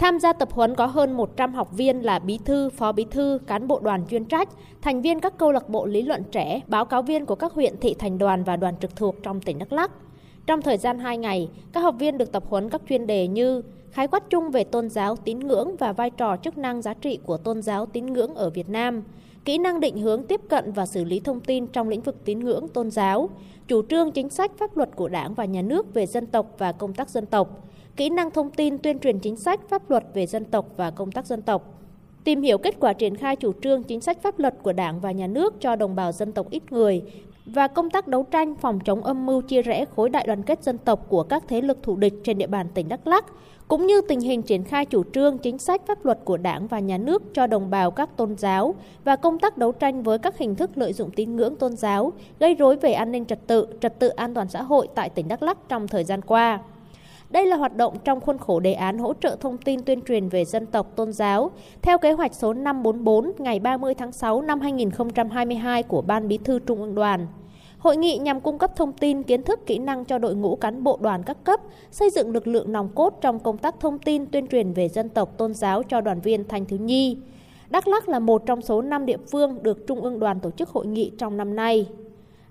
Tham gia tập huấn có hơn 100 học viên là bí thư, phó bí thư, cán bộ đoàn chuyên trách, thành viên các câu lạc bộ lý luận trẻ, báo cáo viên của các huyện thị thành đoàn và đoàn trực thuộc trong tỉnh Đắk Lắk. Trong thời gian 2 ngày, các học viên được tập huấn các chuyên đề như khái quát chung về tôn giáo tín ngưỡng và vai trò chức năng giá trị của tôn giáo tín ngưỡng ở Việt Nam, kỹ năng định hướng tiếp cận và xử lý thông tin trong lĩnh vực tín ngưỡng tôn giáo, chủ trương chính sách pháp luật của Đảng và Nhà nước về dân tộc và công tác dân tộc, kỹ năng thông tin tuyên truyền chính sách pháp luật về dân tộc và công tác dân tộc. Tìm hiểu kết quả triển khai chủ trương chính sách pháp luật của Đảng và Nhà nước cho đồng bào dân tộc ít người và công tác đấu tranh phòng chống âm mưu chia rẽ khối đại đoàn kết dân tộc của các thế lực thù địch trên địa bàn tỉnh Đắk Lắk, cũng như tình hình triển khai chủ trương chính sách pháp luật của Đảng và Nhà nước cho đồng bào các tôn giáo và công tác đấu tranh với các hình thức lợi dụng tín ngưỡng tôn giáo, gây rối về an ninh trật tự, trật tự an toàn xã hội tại tỉnh Đắk Lắk trong thời gian qua. Đây là hoạt động trong khuôn khổ đề án hỗ trợ thông tin tuyên truyền về dân tộc tôn giáo theo kế hoạch số 544 ngày 30 tháng 6 năm 2022 của Ban Bí thư Trung ương Đoàn. Hội nghị nhằm cung cấp thông tin, kiến thức, kỹ năng cho đội ngũ cán bộ đoàn các cấp, xây dựng lực lượng nòng cốt trong công tác thông tin tuyên truyền về dân tộc tôn giáo cho đoàn viên thanh thiếu nhi. Đắk Lắk là một trong số 5 địa phương được Trung ương đoàn tổ chức hội nghị trong năm nay.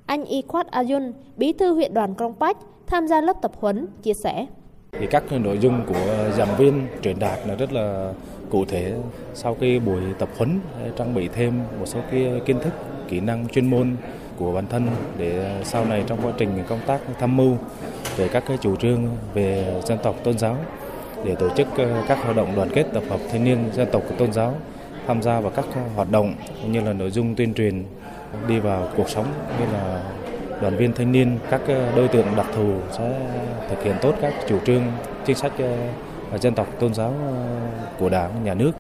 Anh Iquat Ayun, bí thư huyện đoàn Krông Pách, tham gia lớp tập huấn, chia sẻ. Thì các nội dung của giảng viên truyền đạt là rất là cụ thể. Sau cái buổi tập huấn trang bị thêm một số cái kiến thức, kỹ năng chuyên môn của bản thân để sau này trong quá trình công tác tham mưu về các cái chủ trương về dân tộc tôn giáo để tổ chức ờ, các hoạt động đoàn kết tập hợp thanh niên dân tộc của tôn giáo tham gia vào các hoạt động như là nội dung tuyên truyền đi vào cuộc sống như là đoàn viên thanh niên, các ờ, đối tượng đặc thù sẽ thực hiện tốt các chủ trương, chính sách ờ, dân tộc, tôn giáo ờ, của đảng, nhà nước.